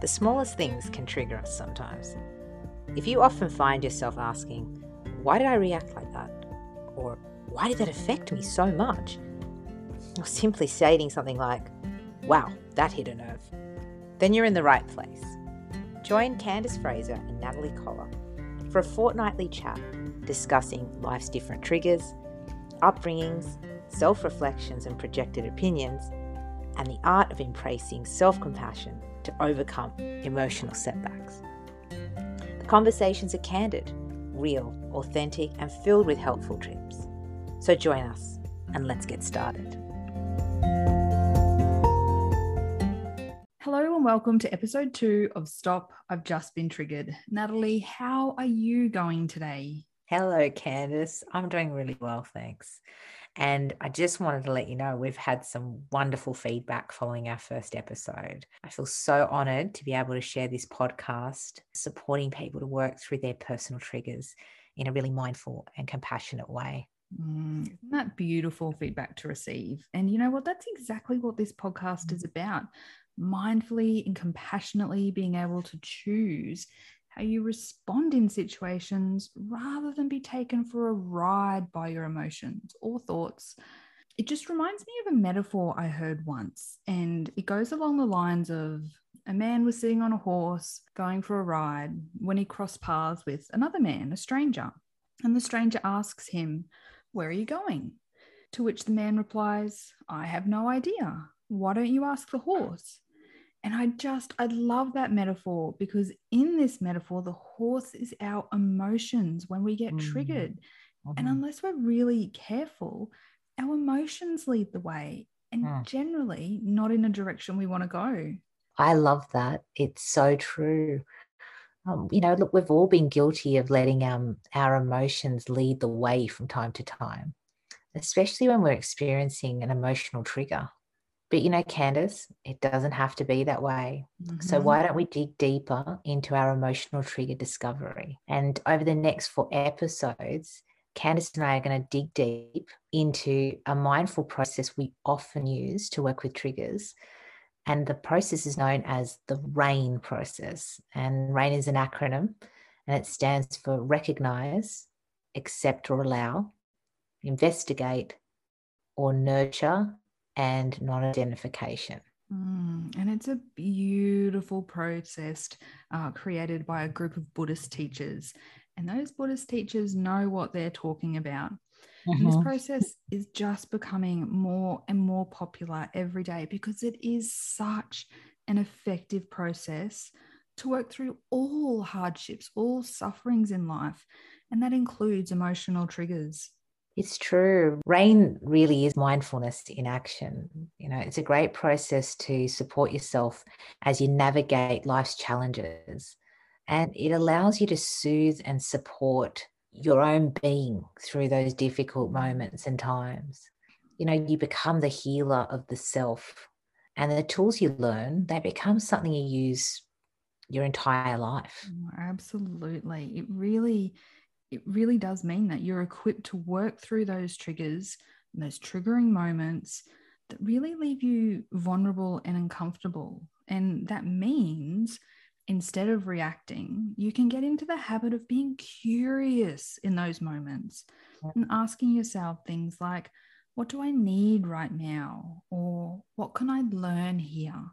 The smallest things can trigger us sometimes. If you often find yourself asking, Why did I react like that? Or Why did that affect me so much? Or simply stating something like, Wow, that hit a nerve, then you're in the right place. Join Candace Fraser and Natalie Collar for a fortnightly chat discussing life's different triggers, upbringings, self reflections, and projected opinions, and the art of embracing self compassion to overcome emotional setbacks. The conversations are candid, real, authentic, and filled with helpful tips. So join us and let's get started. Hello and welcome to episode two of Stop, I've Just Been Triggered. Natalie, how are you going today? Hello, Candice. I'm doing really well, thanks. And I just wanted to let you know we've had some wonderful feedback following our first episode. I feel so honored to be able to share this podcast, supporting people to work through their personal triggers in a really mindful and compassionate way. Mm, isn't that beautiful feedback to receive? And you know what? That's exactly what this podcast is about mindfully and compassionately being able to choose how you respond in situations rather than be taken for a ride by your emotions or thoughts. It just reminds me of a metaphor I heard once, and it goes along the lines of a man was sitting on a horse going for a ride when he crossed paths with another man, a stranger. And the stranger asks him, Where are you going? To which the man replies, I have no idea. Why don't you ask the horse? And I just, I love that metaphor because in this metaphor, the horse is our emotions when we get mm. triggered. Mm-hmm. And unless we're really careful, our emotions lead the way and mm. generally not in a direction we want to go. I love that. It's so true. Um, you know, look, we've all been guilty of letting um, our emotions lead the way from time to time, especially when we're experiencing an emotional trigger. But you know, Candace, it doesn't have to be that way. Mm-hmm. So why don't we dig deeper into our emotional trigger discovery? And over the next four episodes, Candace and I are going to dig deep into a mindful process we often use to work with triggers. And the process is known as the RAIN process. And RAIN is an acronym and it stands for recognize, accept or allow, investigate, or nurture, and non identification. Mm, and it's a beautiful process uh, created by a group of Buddhist teachers. And those Buddhist teachers know what they're talking about. Mm-hmm. This process is just becoming more and more popular every day because it is such an effective process to work through all hardships, all sufferings in life. And that includes emotional triggers. It's true. RAIN really is mindfulness in action. You know, it's a great process to support yourself as you navigate life's challenges. And it allows you to soothe and support your own being through those difficult moments and times. You know, you become the healer of the self. And the tools you learn, they become something you use your entire life. Oh, absolutely. It really it really does mean that you're equipped to work through those triggers, those triggering moments that really leave you vulnerable and uncomfortable. And that means instead of reacting, you can get into the habit of being curious in those moments and asking yourself things like, what do I need right now? Or what can I learn here?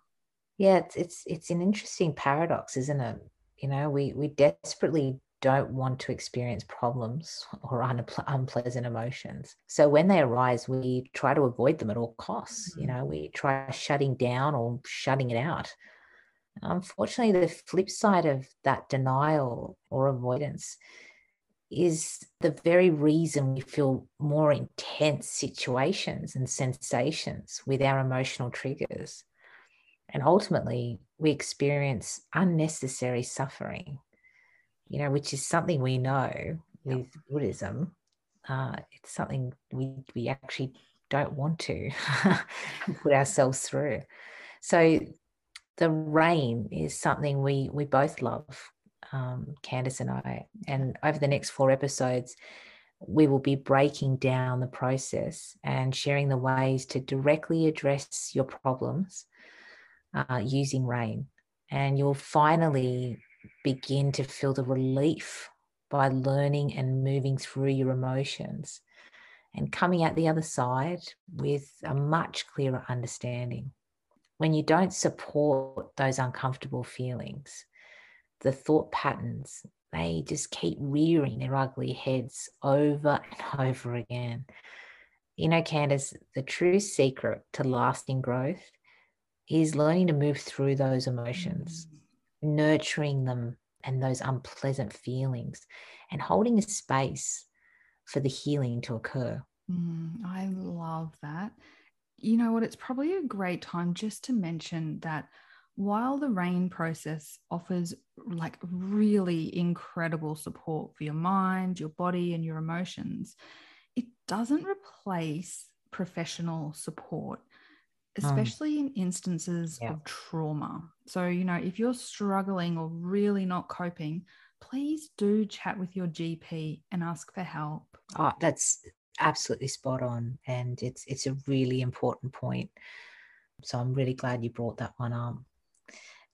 Yeah, it's it's it's an interesting paradox, isn't it? You know, we we desperately don't want to experience problems or unpleasant emotions. So when they arise, we try to avoid them at all costs. Mm-hmm. You know, we try shutting down or shutting it out. Unfortunately, the flip side of that denial or avoidance is the very reason we feel more intense situations and sensations with our emotional triggers. And ultimately, we experience unnecessary suffering you know, which is something we know with yep. Buddhism. Uh, it's something we we actually don't want to put ourselves through. So the rain is something we we both love, um, Candace and I. And over the next four episodes, we will be breaking down the process and sharing the ways to directly address your problems uh, using rain. And you'll finally begin to feel the relief by learning and moving through your emotions and coming out the other side with a much clearer understanding. When you don't support those uncomfortable feelings, the thought patterns, they just keep rearing their ugly heads over and over again. You know, Candace, the true secret to lasting growth is learning to move through those emotions. Nurturing them and those unpleasant feelings, and holding a space for the healing to occur. Mm, I love that. You know what? It's probably a great time just to mention that while the RAIN process offers like really incredible support for your mind, your body, and your emotions, it doesn't replace professional support, hmm. especially in instances yeah. of trauma. So, you know, if you're struggling or really not coping, please do chat with your GP and ask for help. Oh, that's absolutely spot on. And it's it's a really important point. So I'm really glad you brought that one up.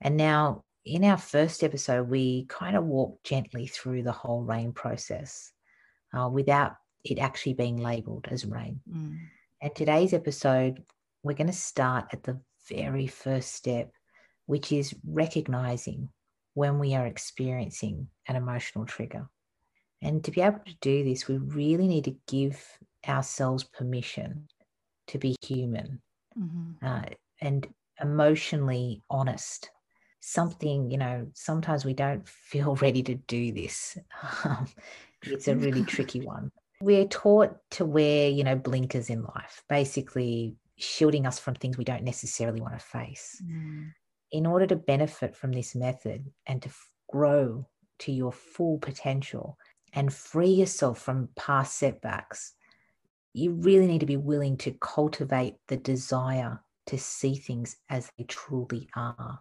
And now, in our first episode, we kind of walked gently through the whole RAIN process uh, without it actually being labeled as RAIN. Mm. And today's episode, we're going to start at the very first step, which is recognizing when we are experiencing an emotional trigger. And to be able to do this, we really need to give ourselves permission to be human mm-hmm. uh, and emotionally honest something, you know, sometimes we don't feel ready to do this. Um, it's a really tricky one. We're taught to wear, you know, blinkers in life, basically shielding us from things we don't necessarily want to face. Mm. In order to benefit from this method and to f- grow to your full potential and free yourself from past setbacks, you really need to be willing to cultivate the desire to see things as they truly are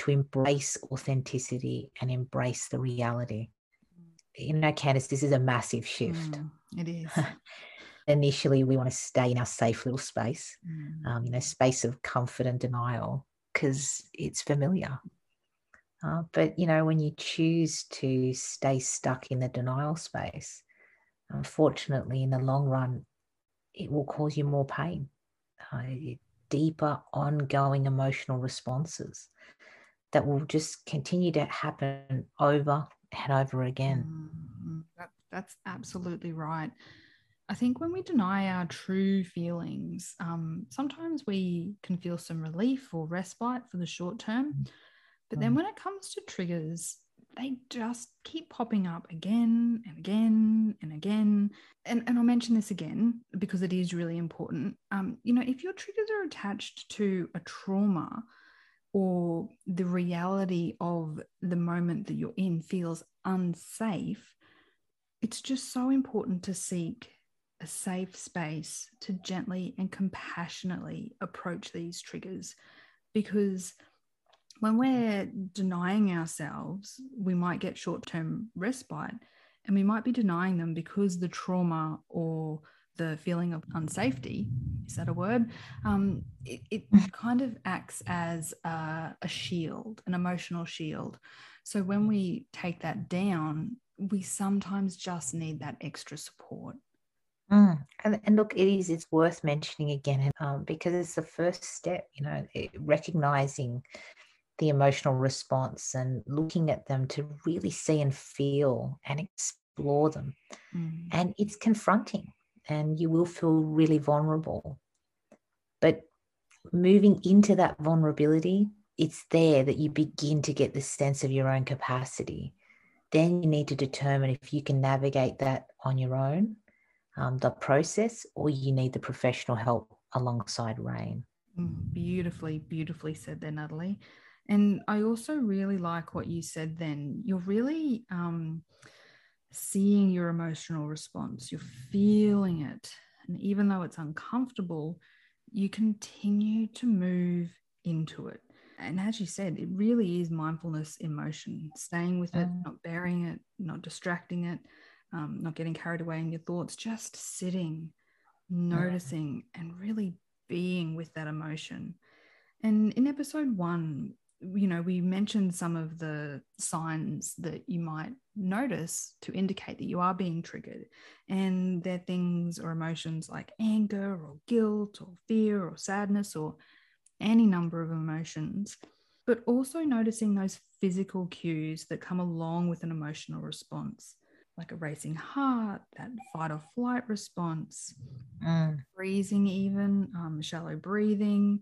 to embrace authenticity and embrace the reality. You know, Candice, this is a massive shift. Mm, it is. Initially, we want to stay in our safe little space, mm. um, you know, space of comfort and denial because it's familiar. Uh, but, you know, when you choose to stay stuck in the denial space, unfortunately, in the long run, it will cause you more pain, uh, deeper, ongoing emotional responses that will just continue to happen over and over again. Mm, that, that's absolutely right. I think when we deny our true feelings, um, sometimes we can feel some relief or respite for the short term. Mm. But then mm. when it comes to triggers, they just keep popping up again and again and again. And, and I'll mention this again because it is really important. Um, you know, if your triggers are attached to a trauma, or the reality of the moment that you're in feels unsafe, it's just so important to seek a safe space to gently and compassionately approach these triggers. Because when we're denying ourselves, we might get short term respite and we might be denying them because the trauma or the feeling of unsafety is that a word? Um, it, it kind of acts as a, a shield an emotional shield. So when we take that down we sometimes just need that extra support Mm. And, and look, it is, it's worth mentioning again um, because it's the first step, you know, it, recognizing the emotional response and looking at them to really see and feel and explore them. Mm. And it's confronting and you will feel really vulnerable. But moving into that vulnerability, it's there that you begin to get the sense of your own capacity. Then you need to determine if you can navigate that on your own, um, the process, or you need the professional help alongside RAIN. Mm, beautifully, beautifully said there, Natalie. And I also really like what you said then. You're really um, seeing your emotional response, you're feeling it. And even though it's uncomfortable, you continue to move into it. And as you said, it really is mindfulness in motion, staying with it, mm. not burying it, not distracting it, um, not getting carried away in your thoughts, just sitting, noticing, and really being with that emotion. And in episode one, you know, we mentioned some of the signs that you might notice to indicate that you are being triggered. And they're things or emotions like anger or guilt or fear or sadness or any number of emotions, but also noticing those physical cues that come along with an emotional response, like a racing heart, that fight or flight response, mm. freezing, even um, shallow breathing,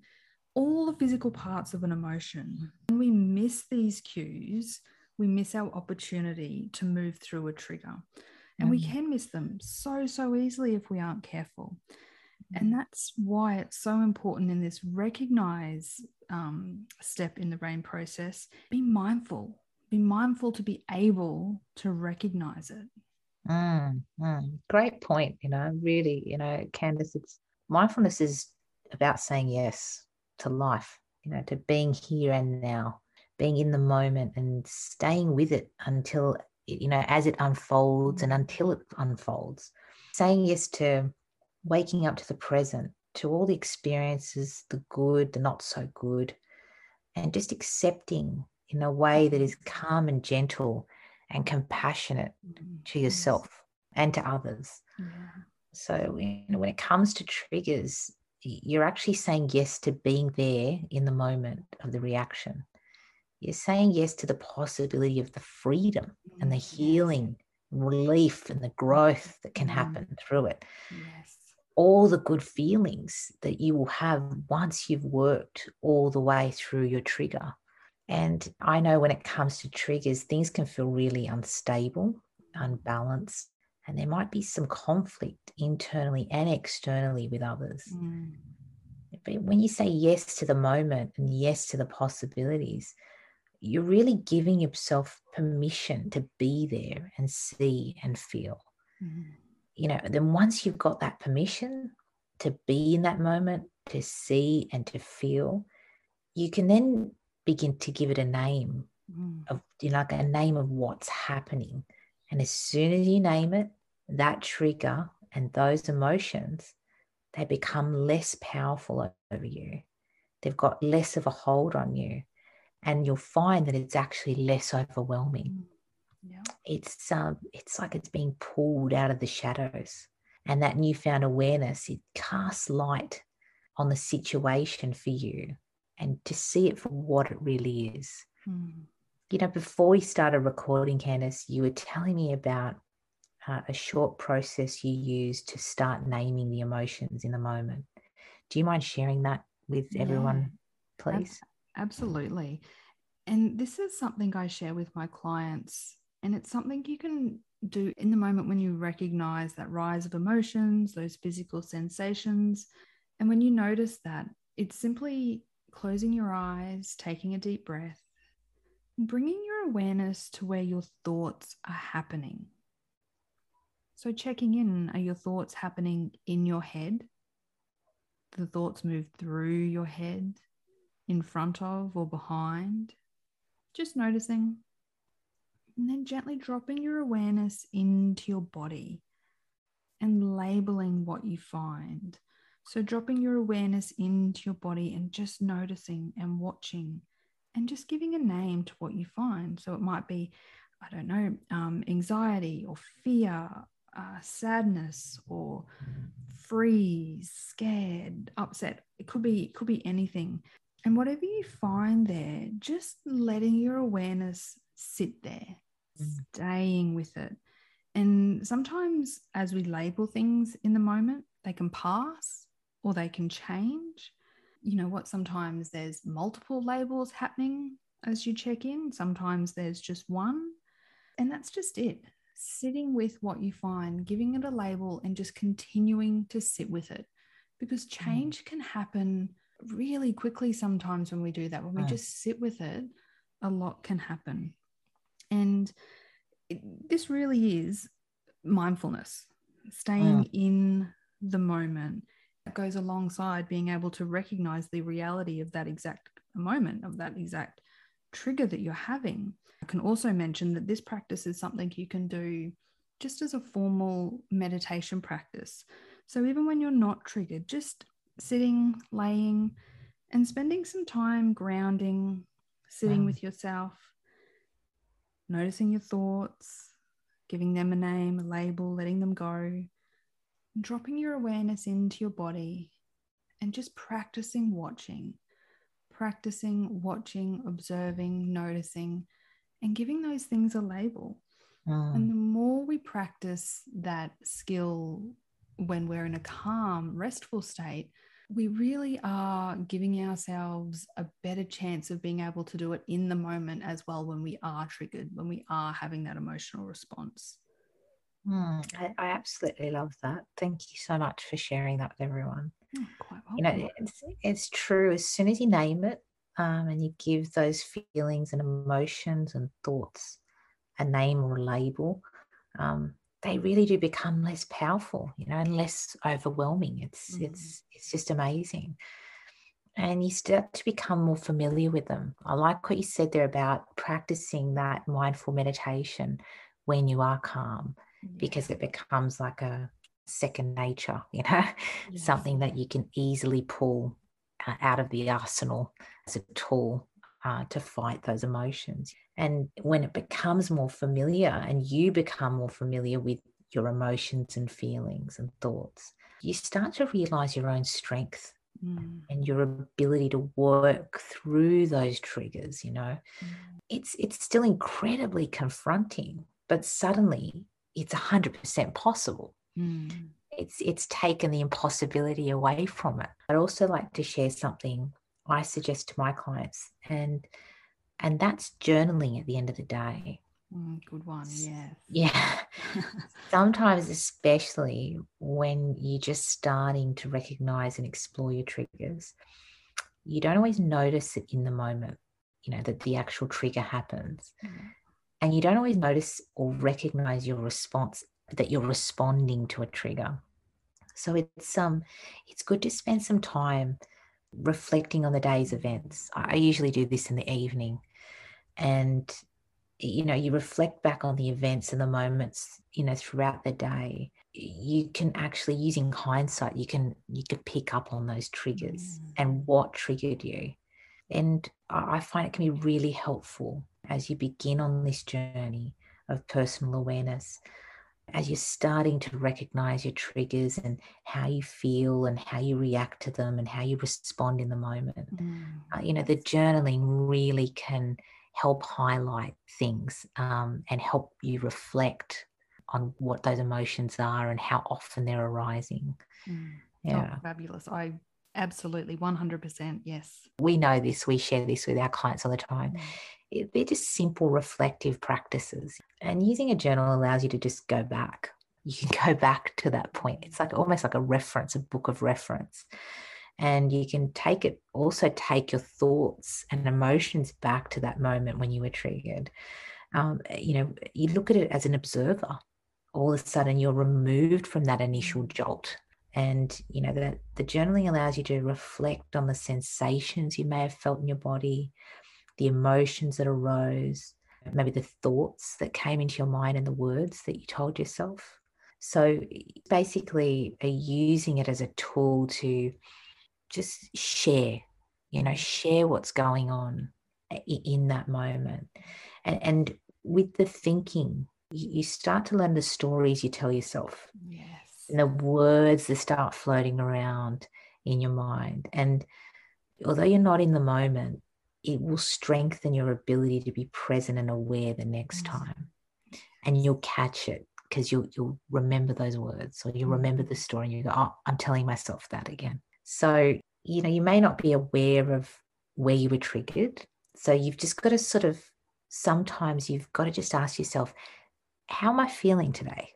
all the physical parts of an emotion. When we miss these cues, we miss our opportunity to move through a trigger. And mm. we can miss them so, so easily if we aren't careful. And that's why it's so important in this recognize um, step in the RAIN process. Be mindful, be mindful to be able to recognize it. Mm, mm. Great point. You know, really, you know, Candice, it's mindfulness is about saying yes to life, you know, to being here and now, being in the moment and staying with it until, you know, as it unfolds and until it unfolds. Saying yes to waking up to the present, to all the experiences, the good, the not so good, and just accepting in a way that is mm. calm and gentle and compassionate to mm, yourself and to others. Yeah. So, you know, when it comes to triggers, you're actually saying yes to being there in the moment of the reaction. You're saying yes to the possibility of the freedom and the mm, healing, relief, and the growth that can happen through it. Yes all the good feelings that you will have once you've worked all the way through your trigger. And I know when it comes to triggers, things can feel really unstable, unbalanced, and there might be some conflict internally and externally with others. Mm. But when you say yes to the moment and yes to the possibilities, you're really giving yourself permission to be there and see and feel. Mm you know, then once you've got that permission to be in that moment, to see and to feel, you can then begin to give it a name mm. of, you know, like a name of what's happening. And as soon as you name it, that trigger and those emotions, they become less powerful over you. They've got less of a hold on you. And you'll find that it's actually less overwhelming. Mm yeah. it's um it's like it's being pulled out of the shadows and that newfound awareness it casts light on the situation for you and to see it for what it really is mm. you know before we started recording candice you were telling me about uh, a short process you use to start naming the emotions in the moment do you mind sharing that with yeah. everyone please absolutely and this is something i share with my clients and it's something you can do in the moment when you recognize that rise of emotions, those physical sensations. And when you notice that, it's simply closing your eyes, taking a deep breath, bringing your awareness to where your thoughts are happening. So, checking in are your thoughts happening in your head? The thoughts move through your head, in front of or behind? Just noticing and then gently dropping your awareness into your body and labeling what you find. So, dropping your awareness into your body and just noticing and watching and just giving a name to what you find. So, it might be, I don't know, um, anxiety or fear, uh, sadness or freeze, scared, upset. It could be, it could be anything. And whatever you find there, just letting your awareness sit there staying with it. And sometimes, as we label things in the moment, they can pass or they can change. You know what? Sometimes there's multiple labels happening as you check in, sometimes there's just one. And that's just it. Sitting with what you find, giving it a label, and just continuing to sit with it. Because mm. change can happen really quickly sometimes when we do that. When we just sit with it, a lot can happen. And it, this really is mindfulness, staying mm. in the moment. Goes alongside being able to recognize the reality of that exact moment, of that exact trigger that you're having. I can also mention that this practice is something you can do just as a formal meditation practice. So even when you're not triggered, just sitting, laying, and spending some time grounding, sitting mm. with yourself, noticing your thoughts, giving them a name, a label, letting them go, dropping your awareness into your body and just practicing watching, practicing watching, observing, noticing, and giving those things a label. Mm. And the more we practice that skill when we're in a calm, restful state, we really are giving ourselves a better chance of being able to do it in the moment as well when we are triggered, when we are having that emotional response. Mm, I, I, absolutely love that. Thank you so much for sharing that with everyone. Oh, quite You know, it's, it's true. As soon as you name it um, and you give those feelings and emotions and thoughts a name or a label, um, they really do become less powerful, you know, and less overwhelming. It's mm. it's it's just amazing. And you start to become more familiar with them. I like what you said there about practicing that mindful meditation when you are calm, yeah. because it becomes like a second nature, you know, yes. something that you can easily pull uh, out of the arsenal as a tool uh, to fight those emotions. And when it becomes more familiar and you become more familiar with your emotions and feelings and thoughts, you start to realize your own strength mm. and your ability to work through those triggers, you know. Mm. It's it's still incredibly confronting, but suddenly it's 100% possible. Mm. It's it's taken the impossibility away from it. I'd also like to share something I suggest to my clients and and that's journaling at the end of the day. Mm, good one, yes. Yeah. Sometimes, especially when you're just starting to recognize and explore your triggers, you don't always notice it in the moment, you know, that the actual trigger happens. Mm. And you don't always notice or recognize your response that you're responding to a trigger. So it's um it's good to spend some time reflecting on the day's events. I usually do this in the evening and you know you reflect back on the events and the moments you know throughout the day you can actually using hindsight you can you can pick up on those triggers mm. and what triggered you and i find it can be really helpful as you begin on this journey of personal awareness as you're starting to recognize your triggers and how you feel and how you react to them and how you respond in the moment mm. uh, you know the journaling really can help highlight things um, and help you reflect on what those emotions are and how often they're arising. Mm. Yeah. Oh, fabulous. I absolutely 100% yes. We know this, we share this with our clients all the time. Mm. They're just simple reflective practices. And using a journal allows you to just go back. You can go back to that point. It's like almost like a reference, a book of reference and you can take it also take your thoughts and emotions back to that moment when you were triggered um, you know you look at it as an observer all of a sudden you're removed from that initial jolt and you know that the journaling allows you to reflect on the sensations you may have felt in your body the emotions that arose maybe the thoughts that came into your mind and the words that you told yourself so basically using it as a tool to just share, you know, share what's going on in that moment. And, and with the thinking, you start to learn the stories you tell yourself. Yes. And the words that start floating around in your mind. And although you're not in the moment, it will strengthen your ability to be present and aware the next time. And you'll catch it because you'll you'll remember those words or you'll remember the mm-hmm. story and you go, Oh, I'm telling myself that again. So, you know, you may not be aware of where you were triggered. So you've just got to sort of sometimes you've got to just ask yourself, how am I feeling today?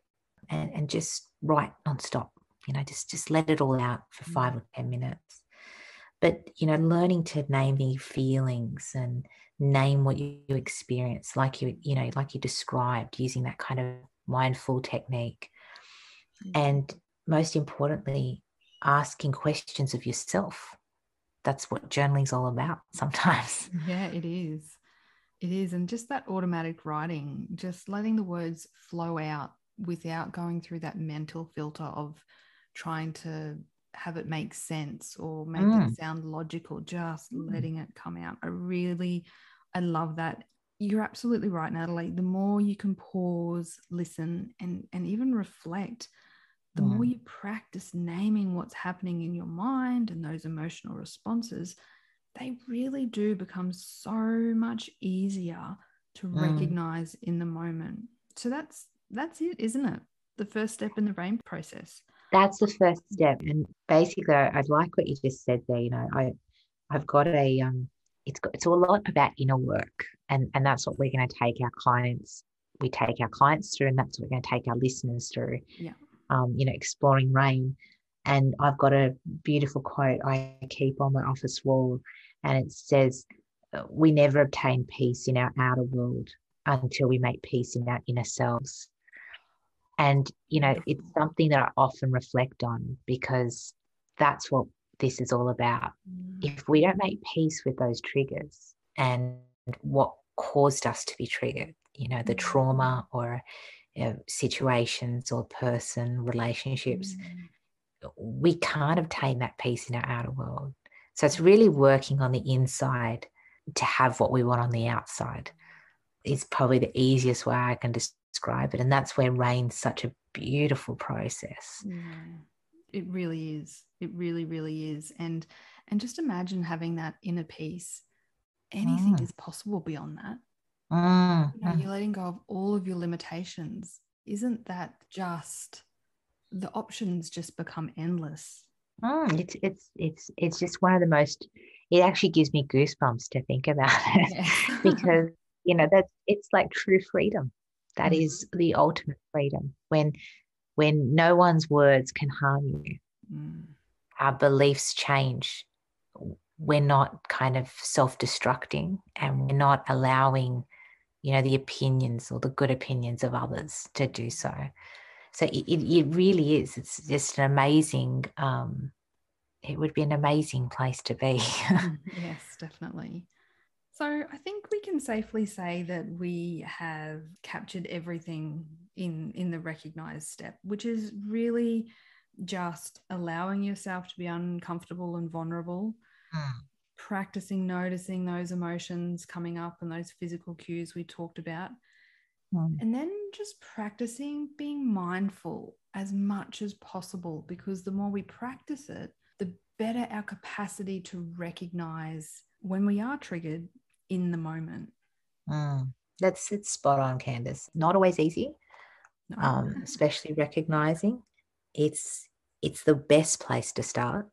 And, and just write nonstop, you know, just just let it all out for mm. five or 10 minutes. But, you know, learning to name the feelings and name what you experience, like you, you know, like you described, using that kind of mindful technique. Mm-hmm. And most importantly, asking questions of yourself. That's what journaling's all about sometimes. Yeah, it is. It is. And just that automatic writing, just letting the words flow out without going through that mental filter of trying to have it make sense or make mm. it sound logical, just mm. letting it come out. I really I love that. You're absolutely right, Natalie. The more you can pause, listen, and, and even reflect, the more you practice naming what's happening in your mind and those emotional responses, they really do become so much easier to mm. recognize in the moment. So that's that's it, isn't it? The first step in the RAIN process. That's the first step. And basically I like what you just said there. You know, I I've got a um it's got it's a lot about inner work. And and that's what we're going to take our clients we take our clients through and that's what we're going to take our listeners through. Yeah. Um, you know, exploring rain. And I've got a beautiful quote I keep on my office wall, and it says, We never obtain peace in our outer world until we make peace in our inner selves. And, you know, it's something that I often reflect on because that's what this is all about. Mm. If we don't make peace with those triggers and what caused us to be triggered, you know, the mm. trauma or you know, situations or person, relationships, mm. we can't obtain that peace in our outer world. So it's really working on the inside to have what we want on the outside is probably the easiest way I can describe it. And that's where rain's such a beautiful process. Yeah, it really is. It really, really is. And and just imagine having that inner peace. Anything mm. is possible beyond that. Mm. You know, you're letting go of all of your limitations. Isn't that just the options just become endless? Mm, it's it's it's it's just one of the most. It actually gives me goosebumps to think about it yeah. because you know that's it's like true freedom. That mm. is the ultimate freedom when when no one's words can harm you. Mm. Our beliefs change. We're not kind of self-destructing, and we're not allowing, you know, the opinions or the good opinions of others to do so. So it, it, really is. It's just an amazing, um, it would be an amazing place to be. Mm, yes, definitely. So I think we can safely say that we have captured everything in in the recognized step, which is really just allowing yourself to be uncomfortable and vulnerable. Mm. Practicing noticing those emotions coming up and those physical cues we talked about Mm. And then just practicing being mindful as much as possible because the more we practice it, the better our capacity to recognize when we are triggered in the moment. Mm. That's it's spot on, Candice. Not always easy, no. um, especially recognizing. It's it's the best place to start.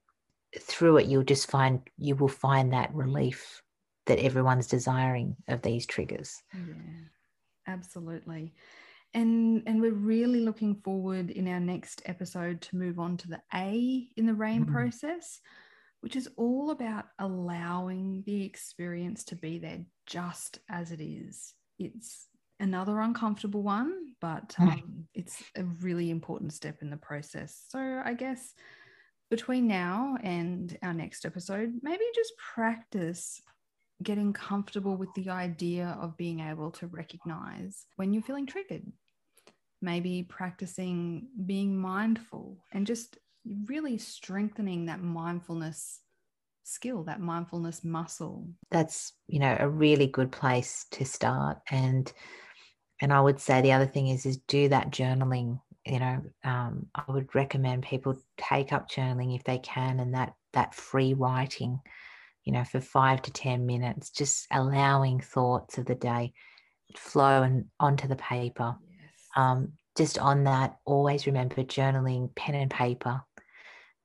Through it, you'll just find you will find that relief that everyone's desiring of these triggers. Yeah absolutely and and we're really looking forward in our next episode to move on to the a in the rain mm-hmm. process which is all about allowing the experience to be there just as it is it's another uncomfortable one but mm. um, it's a really important step in the process so i guess between now and our next episode maybe just practice getting comfortable with the idea of being able to recognize when you're feeling triggered. Maybe practicing being mindful and just really strengthening that mindfulness skill, that mindfulness muscle. That's, you know, a really good place to start. And and I would say the other thing is is do that journaling. You know, um, I would recommend people take up journaling if they can, and that that free writing you know, for five to 10 minutes, just allowing thoughts of the day flow and onto the paper. Yes. Um, just on that, always remember journaling, pen and paper.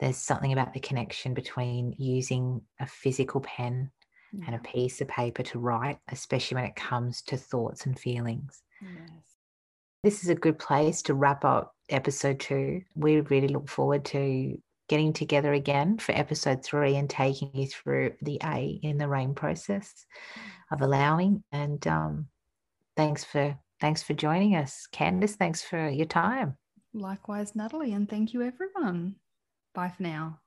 There's something about the connection between using a physical pen yeah. and a piece of paper to write, especially when it comes to thoughts and feelings. Yes. This is a good place to wrap up episode two. We really look forward to getting together again for episode three and taking you through the A in the rain process of allowing. And um, thanks for thanks for joining us, Candice. Thanks for your time. Likewise, Natalie, and thank you everyone. Bye for now.